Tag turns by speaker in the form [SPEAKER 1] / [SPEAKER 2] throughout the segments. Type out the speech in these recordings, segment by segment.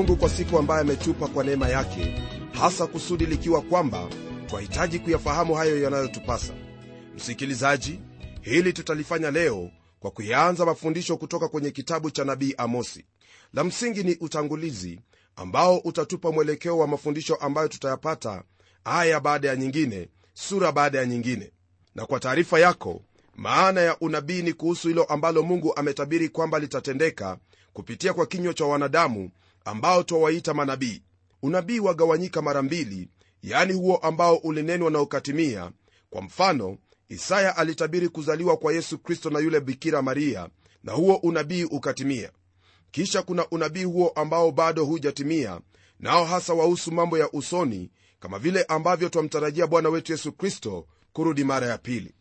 [SPEAKER 1] mungu kwa siku ambayo ametupa kwa neema yake hasa kusudi likiwa kwamba twahitaji kuyafahamu hayo yanayotupasa. Msikilizaji hili tutalifanya leo kwa kuyaanza mafundisho kutoka kwenye kitabu cha nabii amosi. La msingi ni utangulizi ambao utatupa mwelekeo wa mafundisho ambayo tutayapata aya baada ya nyingine sura baada ya nyingine. Na kwa taarifa yako maana ya unabii ni kuhusu hilo ambalo mungu ametabiri kwamba litatendeka kupitia kwa kinywa cha wanadamu ambao twawaita manabii. Unabii wagawanyika mara mbili yaani huo ambao ulinenwa na ukatimia. Kwa mfano isaya alitabiri kuzaliwa kwa yesu kristo na yule bikira maria na huo unabii ukatimia. Kisha kuna unabii huo ambao bado hujatimia nao hasa wahusu mambo ya usoni kama vile ambavyo twamtarajia bwana wetu yesu kristo kurudi mara ya pili.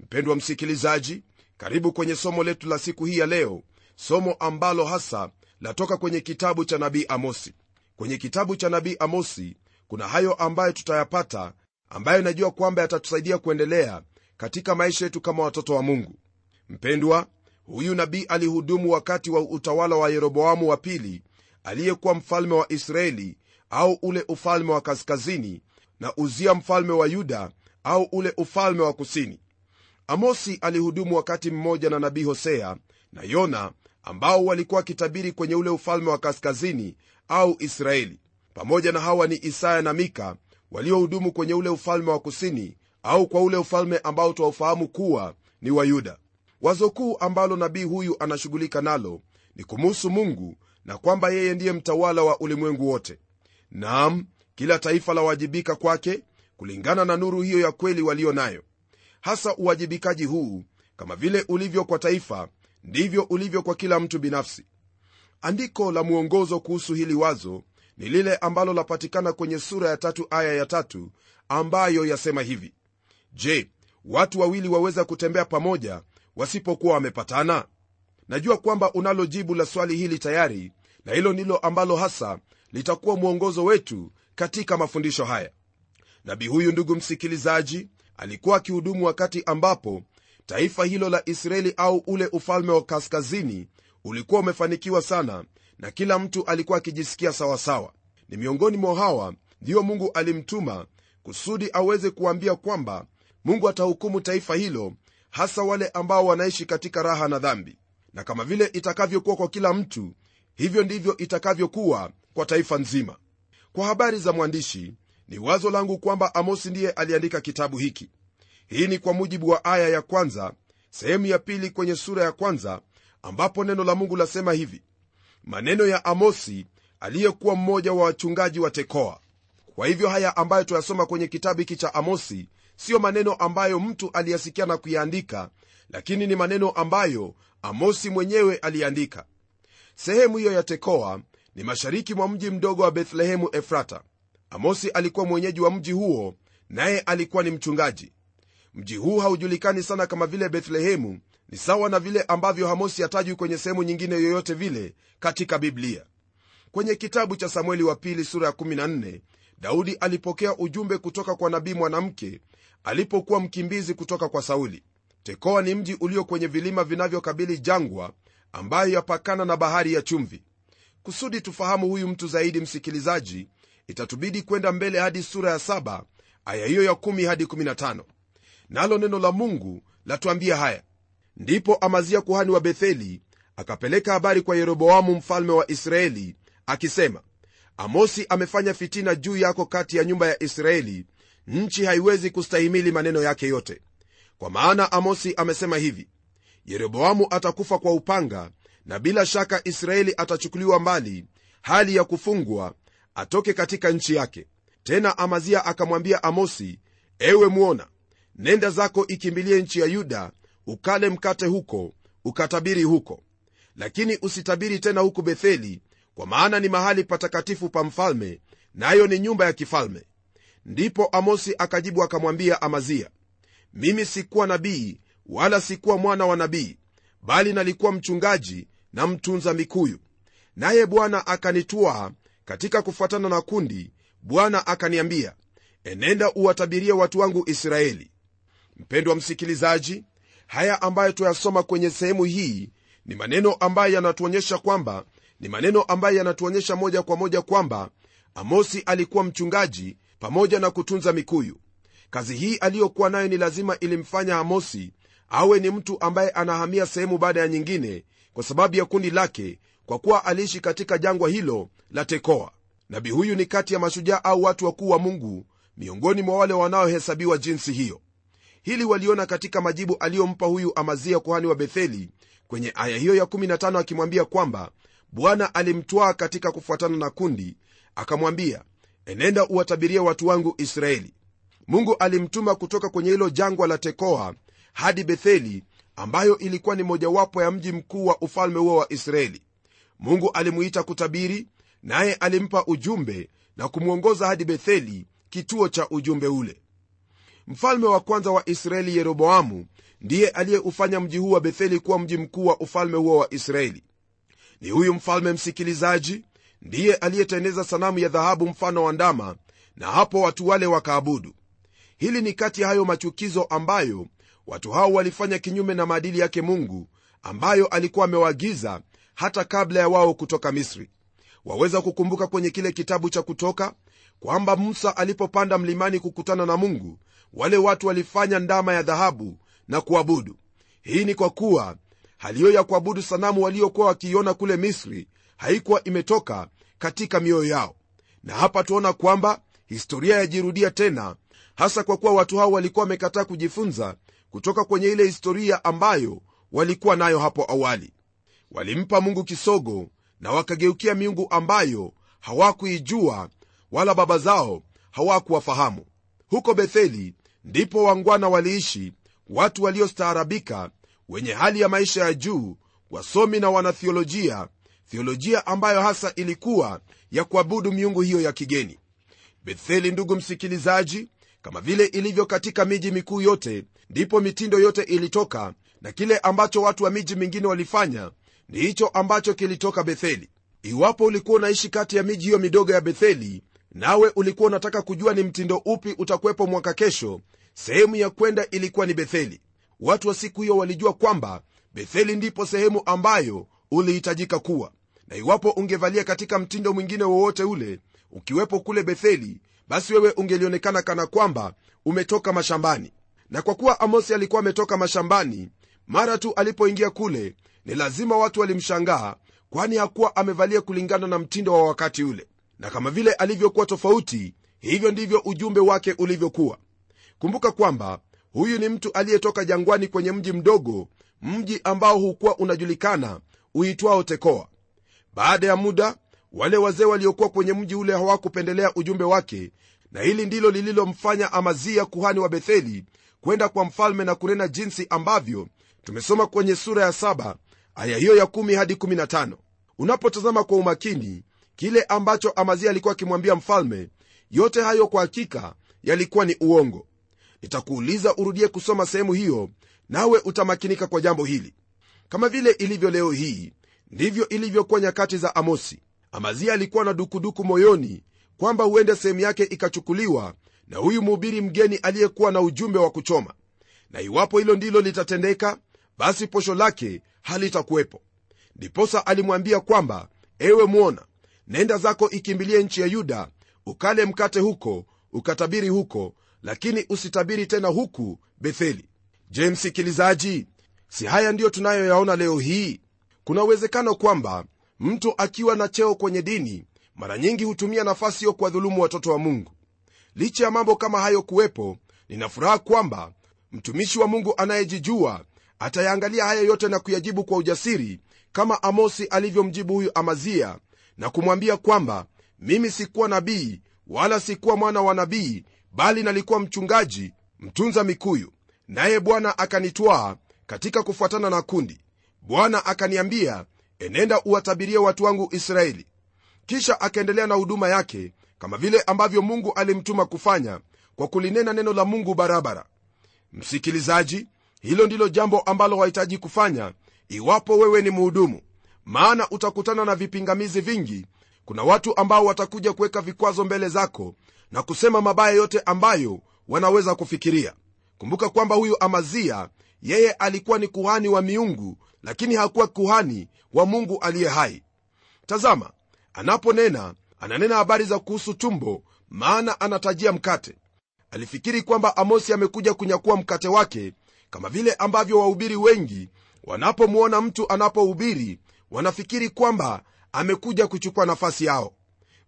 [SPEAKER 1] Mpendwa msikilizaji karibu kwenye somo letu la siku hii ya leo somo ambalo hasa latoka kwenye kitabu cha nabii amosi. Kwenye kitabu cha nabii amosi kuna hayo ambayo tutayapata ambayo najua kwamba yatatusaidia kuendelea katika maisha yetu kama watoto wa mungu. Mpendwa huyu nabii alihudumu wakati wa utawala wa yeroboamu wa pili aliyekuwa mfalme wa israeli au ule ufalme wa kaskazini na uzia mfalme wa yuda au ule ufalme wa kusini. Amosi alihudumu wakati mmoja na nabii hosea na yona ambao walikuwa wakitabiri kwenye ule ufalme wa kaskazini au israeli. Pamoja na hawa ni isaya na mika waliohudumu kwenye ule ufalme wa kusini au kwa ule ufalme ambao twaufahamu kuwa ni wa yuda. Wazo kuu ambalo nabii huyu anashughulika nalo ni kumuhusu mungu na kwamba yeye ndiye mtawala wa ulimwengu wote. Nam kila taifa lawajibika kwake kulingana na nuru hiyo ya kweli walio nayo hasa uwajibikaji huu kama vile ulivyo kwa taifa ndivyo ulivyo kwa kila mtu binafsi. Andiko la mwongozo kuhusu hili wazo ni lile ambalo lapatikana kwenye sura ya tatu aya ya tatu ambayo yasema hivi. Je watu wawili waweza kutembea pamoja wasipokuwa wamepatana? Najua kwamba unalo jibu la swali hili tayari na hilo ndilo ambalo hasa litakuwa mwongozo wetu katika mafundisho haya. Nabii huyu ndugu msikilizaji alikuwa akihudumu wakati ambapo taifa hilo la israeli au ule ufalme wa kaskazini ulikuwa umefanikiwa sana na kila mtu alikuwa akijisikia sawasawa. Ni miongoni mwa hawa ndiyo mungu alimtuma kusudi aweze kuambia kwamba mungu atahukumu taifa hilo hasa wale ambao wanaishi katika raha na dhambi. Na kama vile itakavyokuwa kwa kila mtu hivyo ndivyo itakavyokuwa kwa taifa nzima. Kwa habari za mwandishi ni wazo langu kwamba amosi ndiye aliandika kitabu hiki hii ni kwa mujibu wa aya ya kwanza sehemu ya pili kwenye sura ya kwanza ambapo neno la mungu lasema hivi. Maneno ya amosi aliyekuwa mmoja wa wachungaji wa tekoa. Kwa hivyo haya ambayo tuyasoma kwenye kitabu hiki cha amosi siyo maneno ambayo mtu aliyasikia na kuyaandika lakini ni maneno ambayo amosi mwenyewe aliandika. Sehemu hiyo ya tekoa ni mashariki mwa mji mdogo wa bethlehemu efrata. Amosi alikuwa mwenyeji wa mji huo naye alikuwa ni mchungaji mji huu haujulikani sana kama vile bethlehemu. Ni sawa na vile ambavyo hamosi hatajwi kwenye sehemu nyingine yoyote vile katika biblia. Kwenye kitabu cha samueli wa pili sura ya 14 daudi alipokea ujumbe kutoka kwa nabii mwanamke alipokuwa mkimbizi kutoka kwa sauli. Tekoa ni mji ulio kwenye vilima vinavyokabili jangwa ambayo yapakana na bahari ya chumvi. Kusudi tufahamu huyu mtu zaidi msikilizaji itatubidi kwenda mbele hadi sura ya 7 aya hiyo ya 1 hadi 15 nalo neno la mungu latuambia haya. Ndipo amazia kuhani wa betheli akapeleka habari kwa yeroboamu mfalme wa israeli akisema amosi amefanya fitina juu yako kati ya nyumba ya israeli. Nchi haiwezi kustahimili maneno yake yote. Kwa maana amosi amesema hivi yeroboamu atakufa kwa upanga na bila shaka israeli atachukuliwa mbali hali ya kufungwa atoke katika nchi yake tena amazia akamwambia amosi ewe mwona nenda zako ikimbilie nchi ya yuda ukale mkate huko ukatabiri huko. Lakini usitabiri tena huku betheli kwa maana ni mahali patakatifu pa mfalme nayo na ni nyumba ya kifalme. Ndipo amosi akajibu akamwambia amazia mimi sikuwa nabii wala sikuwa mwana wa nabii bali nalikuwa mchungaji na mtunza mikuyu. Naye bwana akanitwaa katika kufuatana na kundi bwana akaniambia enenda uwatabirie watu wangu israeli mpendwa msikilizaji haya ambayo tuyasoma kwenye sehemu hii ni maneno ambayo yanatuonyesha kwamba ni maneno ambayo yanatuonyesha moja kwa moja kwamba amosi alikuwa mchungaji pamoja na kutunza mikuyu. Kazi hii aliyokuwa nayo ni lazima ilimfanya amosi awe ni mtu ambaye anahamia sehemu baada ya nyingine kwa sababu ya kundi lake kwa kuwa aliishi katika jangwa hilo la tekoa. Nabii huyu ni kati ya mashujaa au watu wakuu wa mungu miongoni mwa wale wanaohesabiwa jinsi hiyo hili waliona katika majibu aliyompa huyu amazia kuhani wa betheli kwenye aya hiyo ya 15 akimwambia kwamba bwana alimtwaa katika kufuatana na kundi akamwambia enenda uwatabirie watu wangu israeli. Mungu alimtuma kutoka kwenye hilo jangwa la tekoa hadi betheli ambayo ilikuwa ni mojawapo ya mji mkuu wa ufalme huo wa israeli. Mungu alimuita kutabiri naye alimpa ujumbe na kumwongoza hadi betheli kituo cha ujumbe ule mfalme wa kwanza wa israeli yeroboamu ndiye aliyeufanya mji huu wa betheli kuwa mji mkuu wa ufalme huo wa israeli. Ni huyu mfalme msikilizaji ndiye aliyetendeza sanamu ya dhahabu mfano wa ndama na hapo watu wale wakaabudu. Hili ni kati ya hayo machukizo ambayo watu hao walifanya kinyume na maadili yake mungu ambayo alikuwa amewaagiza hata kabla ya wao kutoka misri. Waweza kukumbuka kwenye kile kitabu cha kutoka kwamba musa alipopanda mlimani kukutana na mungu wale watu walifanya ndama ya dhahabu na kuabudu. Hii ni kwa kuwa hali hiyo ya kuabudu sanamu waliokuwa wakiiona kule misri haikuwa imetoka katika mioyo yao. Na hapa tuona kwamba historia yajirudia tena hasa kwa kuwa watu hao walikuwa wamekataa kujifunza kutoka kwenye ile historia ambayo walikuwa nayo hapo awali. Walimpa mungu kisogo na wakageukia miungu ambayo hawakuijua wala baba zao hawakuwafahamu. Huko betheli ndipo wangwana waliishi watu waliostaarabika wenye hali ya maisha ya juu wasomi na wanathiolojia thiolojia ambayo hasa ilikuwa ya kuabudu miungu hiyo ya kigeni. Betheli ndugu msikilizaji kama vile ilivyo katika miji mikuu yote ndipo mitindo yote ilitoka na kile ambacho watu wa miji mingine walifanya ni hicho ambacho kilitoka betheli. Iwapo ulikuwa unaishi kati ya miji hiyo midogo ya betheli nawe ulikuwa unataka kujua ni mtindo upi utakuwepo mwaka kesho. Sehemu ya kwenda ilikuwa ni betheli. Watu wa siku hiyo walijua kwamba betheli ndipo sehemu ambayo ulihitajika kuwa. Na iwapo ungevalia katika mtindo mwingine wowote ule ukiwepo kule betheli basi wewe ungelionekana kana kwamba umetoka mashambani. Na kwa kuwa amosi alikuwa ametoka mashambani mara tu alipoingia kule ni lazima watu walimshangaa kwani hakuwa amevalia kulingana na mtindo wa wakati ule na kama vile alivyokuwa tofauti hivyo ndivyo ujumbe wake ulivyokuwa. Kumbuka kwamba huyu ni mtu aliyetoka jangwani kwenye mji mdogo mji ambao hukuwa unajulikana uitwao tekoa. Baada ya muda wale wazee waliokuwa kwenye mji ule hawakupendelea ujumbe wake na hili ndilo lililomfanya amazia kuhani wa betheli kwenda kwa mfalme na kunena jinsi ambavyo tumesoma kwenye sura ya saba aya hiyo ya 1 hadi 15 unapotazama kwa umakini kile ambacho amazia alikuwa akimwambia mfalme yote hayo kwa hakika yalikuwa ni uongo. Nitakuuliza urudie kusoma sehemu hiyo nawe utamakinika kwa jambo hili. Kama vile ilivyo leo hii ndivyo ilivyokuwa nyakati za amosi. Amazia alikuwa na dukuduku moyoni kwamba huenda sehemu yake ikachukuliwa na huyu mhubiri mgeni aliyekuwa na ujumbe wa kuchoma. Na iwapo hilo ndilo litatendeka basi posho lake halitakuwepo. Ndiposa alimwambia kwamba ewe mwona nenda zako ikimbilie nchi ya yuda ukale mkate huko ukatabiri huko lakini usitabiri tena huku betheli. Je msikilizaji si haya ndiyo tunayoyaona leo hii? Kuna uwezekano kwamba mtu akiwa na cheo kwenye dini mara nyingi hutumia nafasi hiyo kuwadhulumu watoto wa mungu. Licha ya mambo kama hayo kuwepo ninafuraha kwamba mtumishi wa mungu anayejijua atayaangalia haya yote na kuyajibu kwa ujasiri kama amosi alivyomjibu huyu amazia na kumwambia kwamba mimi sikuwa nabii wala sikuwa mwana wa nabii bali nalikuwa mchungaji mtunza mikuyu. Naye bwana akanitwaa katika kufuatana na kundi. Bwana akaniambia enenda uwatabirie watu wangu israeli kisha akaendelea na huduma yake kama vile ambavyo mungu alimtuma kufanya kwa kulinena neno la mungu barabara. Msikilizaji hilo ndilo jambo ambalo wahitaji kufanya iwapo wewe ni mhudumu maana utakutana na vipingamizi vingi. Kuna watu ambao watakuja kuweka vikwazo mbele zako na kusema mabaya yote ambayo wanaweza kufikiria. Kumbuka kwamba huyu amazia yeye alikuwa ni kuhani wa miungu lakini hakuwa kuhani wa mungu aliye hai. Tazama anaponena ananena habari za kuhusu tumbo maana anatajia mkate. Alifikiri kwamba amosi amekuja kunyakua mkate wake kama vile ambavyo wahubiri wengi wanapomwona mtu anapohubiri wanafikiri kwamba amekuja kuchukua nafasi yao.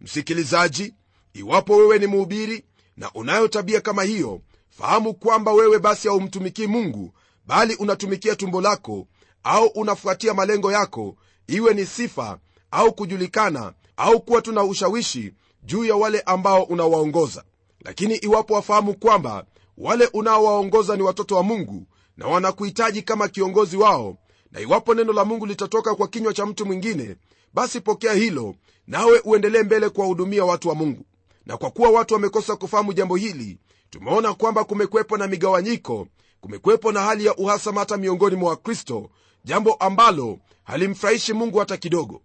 [SPEAKER 1] Msikilizaji iwapo wewe ni mhubiri na unayo tabia kama hiyo fahamu kwamba wewe basi haumtumikii mungu bali unatumikia tumbo lako au unafuatia malengo yako iwe ni sifa au kujulikana au kuwa tuna ushawishi juu ya wale ambao unawaongoza. Lakini iwapo wafahamu kwamba wale unaowaongoza ni watoto wa mungu na wanakuhitaji kama kiongozi wao na iwapo neno la mungu litatoka kwa kinywa cha mtu mwingine basi pokea hilo nawe uendelee mbele kuwahudumia watu wa mungu. Na kwa kuwa watu wamekosa kufahamu jambo hili tumeona kwamba kumekwepo na migawanyiko kumekwepo na hali ya uhasama hata miongoni mwa wakristo jambo ambalo halimfurahishi mungu hata kidogo.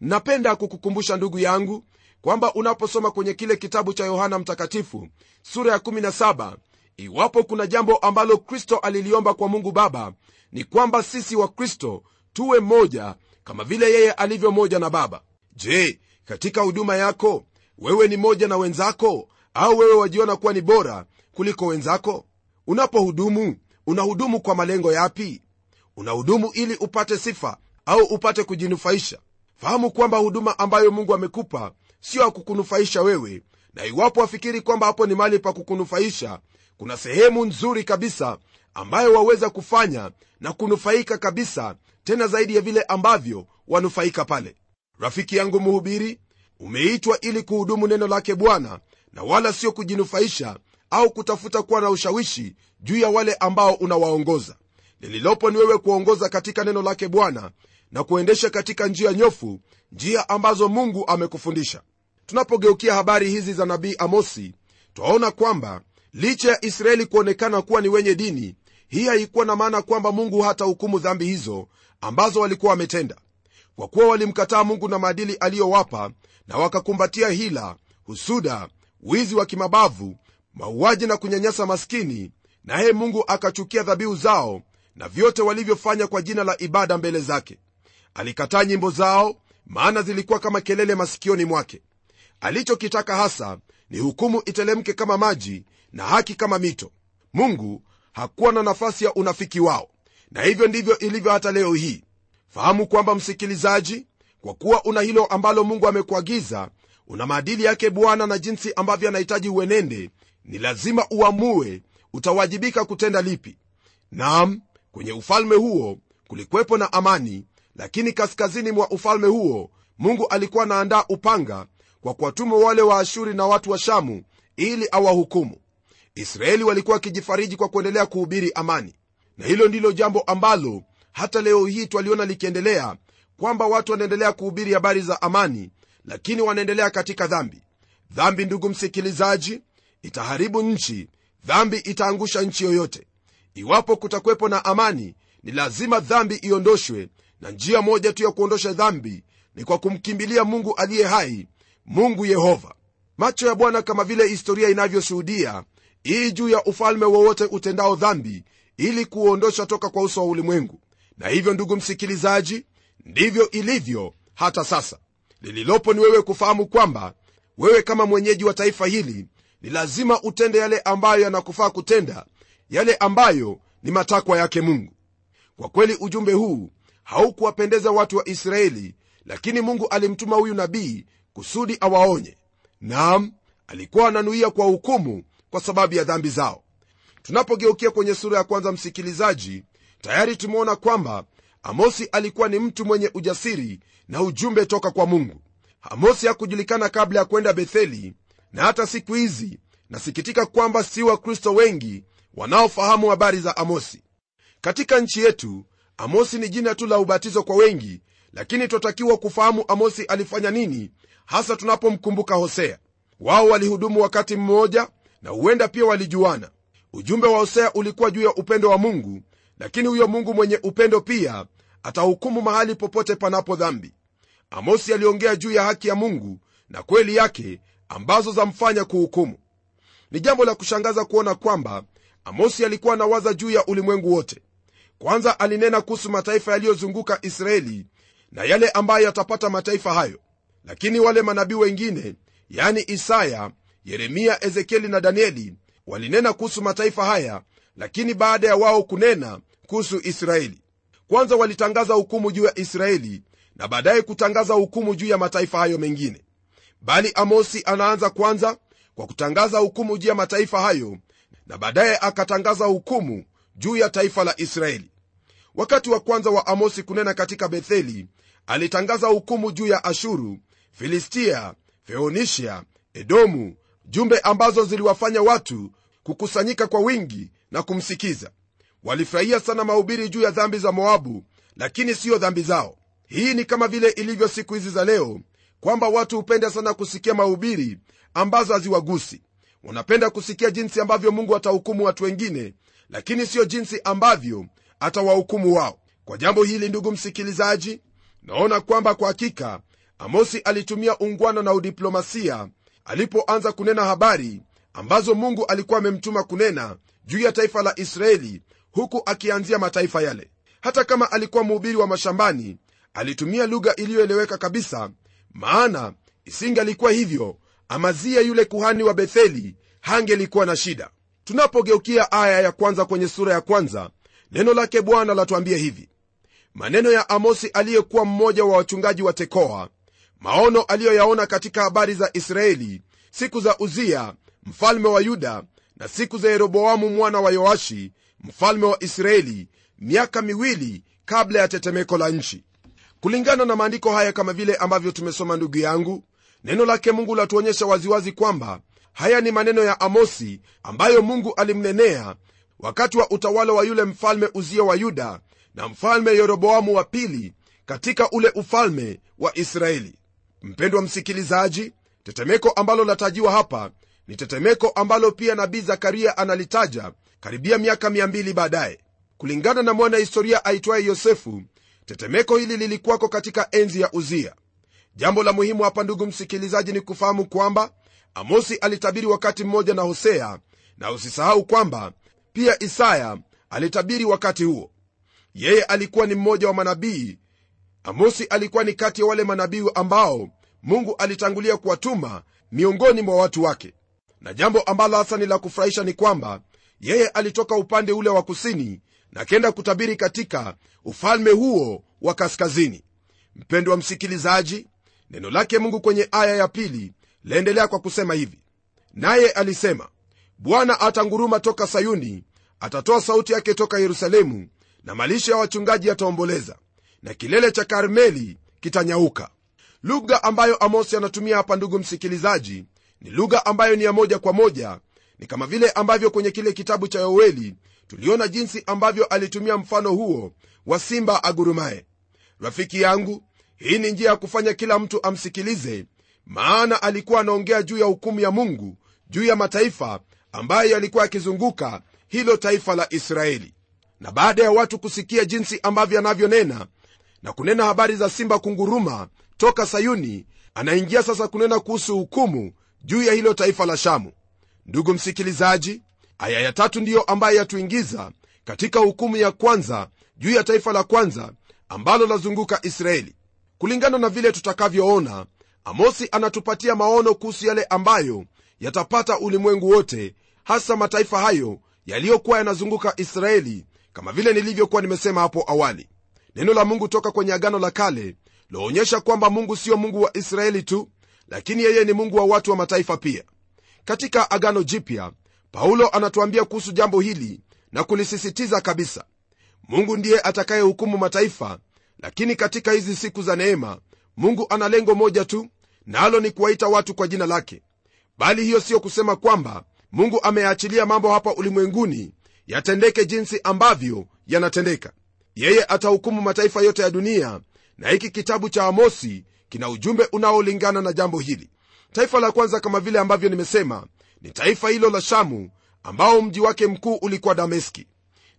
[SPEAKER 1] Napenda kukukumbusha ndugu yangu kwamba unaposoma kwenye kile kitabu cha yohana mtakatifu sura ya 17 iwapo kuna jambo ambalo kristo aliliomba kwa mungu baba ni kwamba sisi wa kristo tuwe moja kama vile yeye alivyo moja na baba. Je katika huduma yako wewe ni moja na wenzako au wewe wajiona kuwa ni bora kuliko wenzako? Unapohudumu unahudumu kwa malengo yapi? Unahudumu ili upate sifa au upate kujinufaisha? Fahamu kwamba huduma ambayo mungu amekupa sio ya kukunufaisha wewe na iwapo wafikiri kwamba hapo ni mali pa kukunufaisha kuna sehemu nzuri kabisa ambayo waweza kufanya na kunufaika kabisa tena zaidi ya vile ambavyo wanufaika pale. Rafiki yangu mhubiri umeitwa ili kuhudumu neno lake bwana na wala sio kujinufaisha au kutafuta kuwa na ushawishi juu ya wale ambao unawaongoza. Lililopo ni wewe kuongoza katika neno lake bwana na kuendesha katika njia nyofu njia ambazo mungu amekufundisha. Tunapogeukia habari hizi za nabii amosi twaona kwamba licha ya israeli kuonekana kuwa ni wenye dini hii haikuwa na maana kwamba mungu hata hukumu dhambi hizo ambazo walikuwa wametenda kwa kuwa walimkataa mungu na maadili aliyowapa na wakakumbatia hila husuda wizi wa kimabavu mauaji na kunyanyasa maskini naye mungu akachukia dhabihu zao na vyote walivyofanya kwa jina la ibada mbele zake. Alikataa nyimbo zao maana zilikuwa kama kelele masikioni mwake. Alichokitaka hasa ni hukumu itelemke kama maji na haki kama mito. Mungu hakuwa na nafasi ya unafiki wao. Na hivyo ndivyo ilivyo hata leo hii. Fahamu kwamba msikilizaji kwa kuwa una hilo ambalo mungu amekuagiza una maadili yake bwana na jinsi ambavyo anahitaji uenende ni lazima uamue utawajibika kutenda lipi. Nam kwenye ufalme huo kulikuwepo na amani lakini kaskazini mwa ufalme huo mungu alikuwa anaandaa upanga kwa kuwatuma wale wa ashuri na watu wa shamu ili awahukumu israeli walikuwa wakijifariji kwa kuendelea kuhubiri amani. Na hilo ndilo jambo ambalo hata leo hii twaliona likiendelea kwamba watu wanaendelea kuhubiri habari za amani lakini wanaendelea katika dhambi. Dhambi ndugu msikilizaji itaharibu nchi. Dhambi itaangusha nchi yoyote. Iwapo kutakuwepo na amani ni lazima dhambi iondoshwe na njia moja tu ya kuondosha dhambi ni kwa kumkimbilia mungu aliye hai mungu yehova. Macho ya bwana kama vile historia inavyoshuhudia ii juu ya ufalme wowote utendao dhambi ili kuuondosha toka kwa uso wa ulimwengu. Na hivyo ndugu msikilizaji ndivyo ilivyo hata sasa. Lililopo ni wewe kufahamu kwamba wewe kama mwenyeji wa taifa hili ni lazima utende yale ambayo yanakufaa kutenda yale ambayo ni matakwa yake mungu. Kwa kweli ujumbe huu haukuwapendeza watu wa israeli lakini mungu alimtuma huyu nabii kusudi awaonye. Nam alikuwa ananuia kwa hukumu kwa sababu ya dhambi zao. Tunapogeukia kwenye sura ya kwanza msikilizaji tayari tumeona kwamba amosi alikuwa ni mtu mwenye ujasiri na ujumbe toka kwa mungu. Amosi hakujulikana kabla ya kwenda betheli na hata siku hizi nasikitika kwamba si wakristo wengi wanaofahamu habari za amosi. Katika nchi yetu amosi ni jina tu la ubatizo kwa wengi lakini twatakiwa kufahamu amosi alifanya nini hasa tunapomkumbuka hosea. Wao walihudumu wakati mmoja na huenda pia walijuana. Ujumbe wa hosea ulikuwa juu ya upendo wa mungu lakini huyo mungu mwenye upendo pia atahukumu mahali popote panapo dhambi. Amosi aliongea juu ya haki ya mungu na kweli yake ambazo zamfanya kuhukumu. Ni jambo la kushangaza kuona kwamba amosi alikuwa anawaza juu ya ulimwengu wote. Kwanza alinena kuhusu mataifa yaliyozunguka israeli na yale ambayo yatapata mataifa hayo. Lakini wale manabii wengine yani isaya yeremia ezekieli na danieli walinena kuhusu mataifa haya lakini baada ya wao kunena kuhusu israeli. Kwanza walitangaza hukumu juu ya israeli na baadaye kutangaza hukumu juu ya mataifa hayo mengine. Bali amosi anaanza kwanza kwa kutangaza hukumu juu ya mataifa hayo na baadaye akatangaza hukumu juu ya taifa la israeli. Wakati wa kwanza wa amosi kunena katika betheli alitangaza hukumu juu ya ashuru filistia feonisia edomu jumbe ambazo ziliwafanya watu kukusanyika kwa wingi na kumsikiza. Walifurahia sana mahubiri juu ya dhambi za moabu lakini siyo dhambi zao. Hii ni kama vile ilivyo siku hizi za leo kwamba watu hupenda sana kusikia mahubiri ambazo haziwagusi. Wanapenda kusikia jinsi ambavyo mungu atahukumu watu wengine lakini siyo jinsi ambavyo atawahukumu wao. Kwa jambo hili ndugu msikilizaji naona kwamba kwa hakika amosi alitumia ungwana na udiplomasia alipoanza kunena habari ambazo mungu alikuwa amemtuma kunena juu ya taifa la israeli huku akianzia mataifa yale. Hata kama alikuwa mhubiri wa mashambani alitumia lugha iliyoeleweka kabisa maana isingalikuwa hivyo amazia yule kuhani wa betheli hangelikuwa na shida. Tunapogeukia aya ya kwanza kwenye sura ya kwanza neno lake bwana latuambia hivi. Maneno ya amosi aliyekuwa mmoja wa wachungaji wa tekoa maono aliyoyaona katika habari za israeli siku za uzia mfalme wa yuda na siku za yeroboamu mwana wa yoashi mfalme wa israeli miaka miwili kabla ya tetemeko la nchi. Kulingana na maandiko haya kama vile ambavyo tumesoma ndugu yangu neno lake mungu latuonyesha waziwazi kwamba haya ni maneno ya amosi ambayo mungu alimnenea wakati wa utawala wa yule mfalme uzia wa yuda na mfalme yeroboamu wa pili katika ule ufalme wa israeli mpendwa msikilizaji tetemeko ambalo latajiwa hapa ni tetemeko ambalo pia nabii zakaria analitaja karibia miaka 200 baadaye. Kulingana na mwana historia aitwaye yosefu tetemeko hili lilikuwako katika enzi ya uzia. Jambo la muhimu hapa ndugu msikilizaji ni kufahamu kwamba amosi alitabiri wakati mmoja na hosea na usisahau kwamba pia isaya alitabiri wakati huo. Yeye alikuwa ni mmoja wa manabii amosi alikuwa ni kati ya wale manabii ambao mungu alitangulia kuwatuma miongoni mwa watu wake. Na jambo ambalo hasa ni la kufurahisha ni kwamba yeye alitoka upande ule wa kusini na kenda kutabiri katika ufalme huo wa kaskazini. Mpendwa msikilizaji neno lake mungu kwenye aya ya pili laendelea kwa kusema hivi. Naye alisema bwana atanguruma toka sayuni atatoa sauti yake toka yerusalemu na malisho ya wachungaji yataomboleza na kilele cha karmeli kitanyauka. Lugha ambayo amosi anatumia hapa ndugu msikilizaji ni lugha ambayo ni ya moja kwa moja. Ni kama vile ambavyo kwenye kile kitabu cha yoeli tuliona jinsi ambavyo alitumia mfano huo wa simba agurumaye. Rafiki yangu hii ni njia ya kufanya kila mtu amsikilize maana alikuwa anaongea juu ya hukumu ya mungu juu ya mataifa ambayo yalikuwa yakizunguka hilo taifa la israeli. Na baada ya watu kusikia jinsi ambavyo anavyonena na kunena habari za simba kunguruma toka sayuni anaingia sasa kunena kuhusu hukumu juu ya hilo taifa la shamu. Ndugu msikilizaji aya ya tatu ndiyo ambaye yatuingiza katika hukumu ya kwanza juu ya taifa la kwanza ambalo lazunguka israeli. Kulingana na vile tutakavyoona amosi anatupatia maono kuhusu yale ambayo yatapata ulimwengu wote hasa mataifa hayo yaliyokuwa yanazunguka israeli kama vile nilivyokuwa nimesema hapo awali neno la mungu toka kwenye agano la kale laonyesha kwamba mungu sio mungu wa israeli tu lakini yeye ni mungu wa watu wa mataifa pia. Katika agano jipya paulo anatuambia kuhusu jambo hili na kulisisitiza kabisa. Mungu ndiye atakayehukumu mataifa lakini katika hizi siku za neema mungu ana lengo moja tu nalo na ni kuwaita watu kwa jina lake. Bali hiyo siyo kusema kwamba mungu ameyaachilia mambo hapa ulimwenguni yatendeke jinsi ambavyo yanatendeka yeye atahukumu mataifa yote ya dunia na hiki kitabu cha amosi kina ujumbe unaolingana na jambo hili. Taifa la kwanza kama vile ambavyo nimesema ni taifa hilo la shamu ambao mji wake mkuu ulikuwa dameski.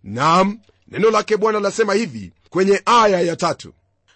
[SPEAKER 1] Nam neno lake bwana lasema hivi kwenye aya ya tatu.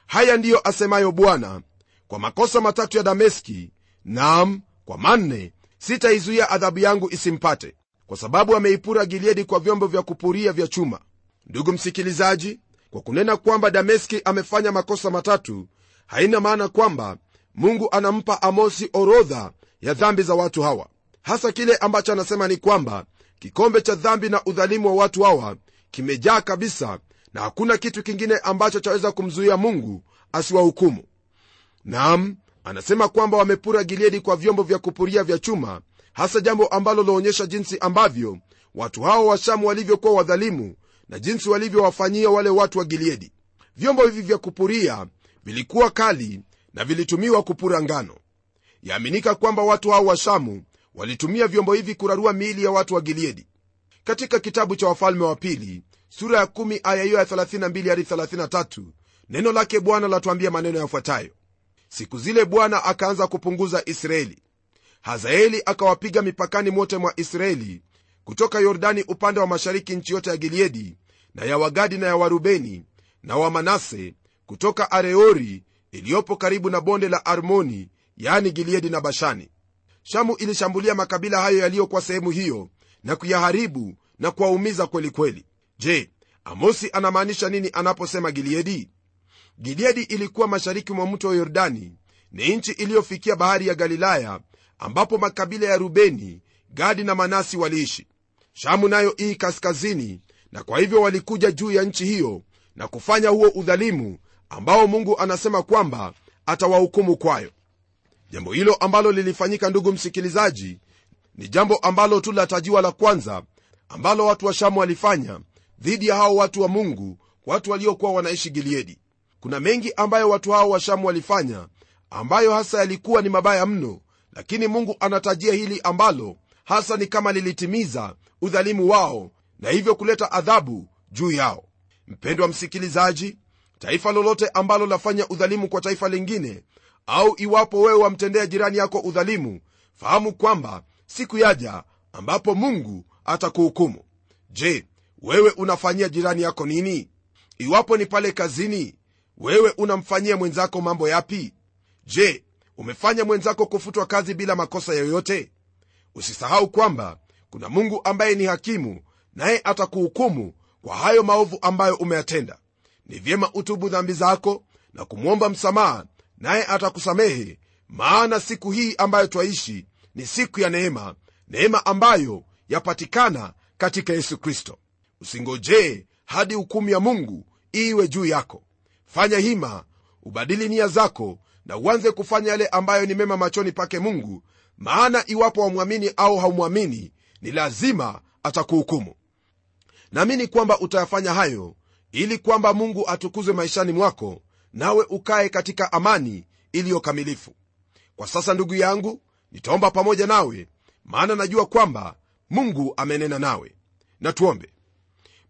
[SPEAKER 1] Haya ndiyo asemayo bwana kwa makosa matatu ya dameski nam kwa manne sitaizuia adhabu yangu isimpate kwa sababu ameipura gileadi kwa vyombo vya kupuria vya chuma. Ndugu msikilizaji kwa kunena kwamba dameski amefanya makosa matatu haina maana kwamba mungu anampa amosi orodha ya dhambi za watu hawa. Hasa kile ambacho anasema ni kwamba kikombe cha dhambi na udhalimu wa watu hawa kimejaa kabisa na hakuna kitu kingine ambacho chaweza kumzuia mungu asiwahukumu. Nam anasema kwamba wamepura gileadi kwa vyombo vya kupuria vya chuma hasa jambo ambalo laonyesha jinsi ambavyo watu hao washamu walivyokuwa wadhalimu na jinsi walivyowafanyia wale watu wa gileadi. Vyombo hivi vya kupuria vilikuwa kali na vilitumiwa kupura ngano. Yaaminika kwamba watu hao washamu walitumia vyombo hivi kurarua miili ya watu wa gileadi. Katika kitabu cha wafalme wa pili sura ya 1 aya hiyo ya 32 hadi 33 neno lake bwana latuambia maneno yafuatayo. Siku zile bwana akaanza kupunguza israeli. Hazaeli akawapiga mipakani mote mwa israeli kutoka yordani upande wa mashariki nchi yote ya gileadi na ya wagadi na ya warubeni na wamanase kutoka areori iliyopo karibu na bonde la armoni yani gileadi na bashani. Shamu ilishambulia makabila hayo yaliyokuwa sehemu hiyo na kuyaharibu na kuwaumiza kwelikweli je amosi anamaanisha nini anaposema gileadi? Gileadi ilikuwa mashariki mwa mto wa yordani ni nchi iliyofikia bahari ya galilaya ambapo makabila ya rubeni gadi na manasi waliishi. Shamu nayo ii kaskazini na kwa hivyo walikuja juu ya nchi hiyo na kufanya huo udhalimu ambao mungu anasema kwamba atawahukumu kwayo. Jambo hilo ambalo lilifanyika ndugu msikilizaji ni jambo ambalo tu latajiwa la kwanza ambalo watu wa shamu walifanya dhidi ya hao watu wa mungu watu waliokuwa wanaishi giliedi kuna mengi ambayo watu hao wa shamu walifanya ambayo hasa yalikuwa ni mabaya mno lakini mungu anatajia hili ambalo hasa ni kama lilitimiza udhalimu wao na hivyo kuleta adhabu juu yao. Mpendwa msikilizaji taifa lolote ambalo lafanya udhalimu kwa taifa lingine au iwapo wewe wamtendea jirani yako udhalimu fahamu kwamba siku yaja ambapo mungu atakuhukumu. Je wewe unafanyia jirani yako nini? Iwapo ni pale kazini wewe unamfanyia mwenzako mambo yapi? Je umefanya mwenzako kufutwa kazi bila makosa yoyote? Usisahau kwamba kuna mungu ambaye ni hakimu naye atakuhukumu kwa hayo maovu ambayo umeyatenda. Ni vyema utubu dhambi zako na kumwomba msamaha naye atakusamehe. Maana siku hii ambayo twaishi ni siku ya neema neema ambayo yapatikana katika yesu kristo. Usingojee hadi hukumu ya mungu iwe juu yako. Fanya hima ubadili nia zako na uanze kufanya yale ambayo ni mema machoni pake mungu maana iwapo wamwamini au haumwamini ni lazima atakuhukumu naamini kwamba utayafanya hayo ili kwamba mungu atukuzwe maishani mwako nawe ukaye katika amani iliyokamilifu kwa sasa ndugu yangu nitaomba pamoja nawe maana najua kwamba mungu amenena nawe. Na tuombe.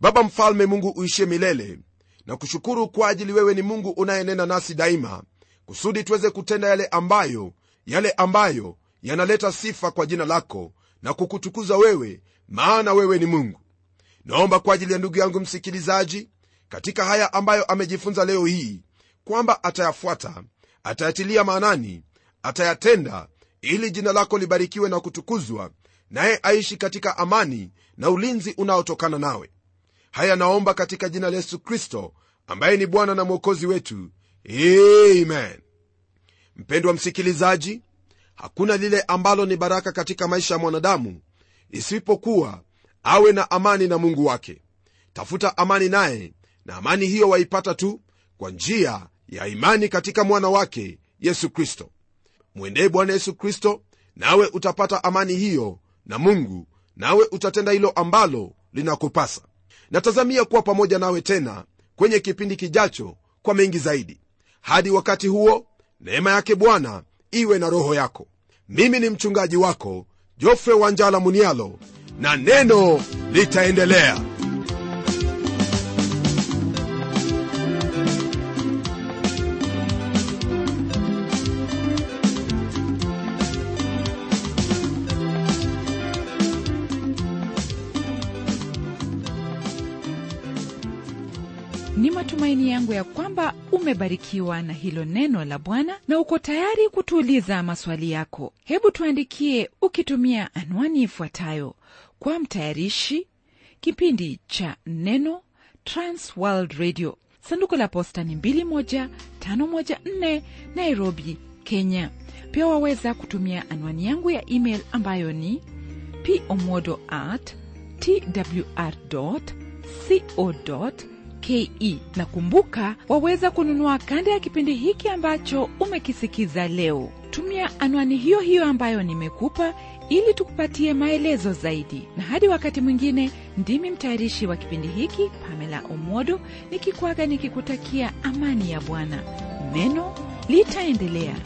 [SPEAKER 1] Baba mfalme mungu uishie milele na kushukuru kwa ajili wewe ni mungu unayenena nasi daima kusudi tuweze kutenda yale ambayo yale ambayo yanaleta sifa kwa jina lako na kukutukuza wewe maana wewe ni mungu naomba kwa ajili ya ndugu yangu msikilizaji katika haya ambayo amejifunza leo hii kwamba atayafuata atayatilia maanani atayatenda ili jina lako libarikiwe na kutukuzwa naye aishi katika amani na ulinzi unaotokana nawe. Haya naomba katika jina la yesu kristo ambaye ni bwana na mwokozi wetu. Amen. Mpendwa msikilizaji hakuna lile ambalo ni baraka katika maisha ya mwanadamu isipokuwa awe na amani na mungu wake. Tafuta amani naye na amani hiyo waipata tu kwa njia ya imani katika mwana wake yesu kristo. Mwendee bwana yesu kristo nawe utapata amani hiyo na mungu nawe utatenda hilo ambalo linakupasa. Natazamia kuwa pamoja nawe tena kwenye kipindi kijacho kwa mengi zaidi. Hadi wakati huo neema yake bwana iwe na roho yako. Mimi ni mchungaji wako jofre wanjala munialo na neno litaendelea.
[SPEAKER 2] Ni matumaini yangu ya kwamba umebarikiwa na hilo neno la bwana na uko tayari kutuuliza maswali yako. Hebu tuandikie ukitumia anwani ifuatayo kwa mtayarishi kipindi cha neno transworld radio. Sanduku la posta ni 21514 nairobi kenya. Pia waweza kutumia anwani yangu ya email ambayo ni pomodo at twr co ke na kumbuka waweza kununua kanda ya kipindi hiki ambacho umekisikiza leo. Tumia anwani hiyo hiyo ambayo nimekupa ili tukupatie maelezo zaidi. Na hadi wakati mwingine ndimi mtayarishi wa kipindi hiki pamela omodo nikikwaga nikikutakia amani ya bwana. Neno litaendelea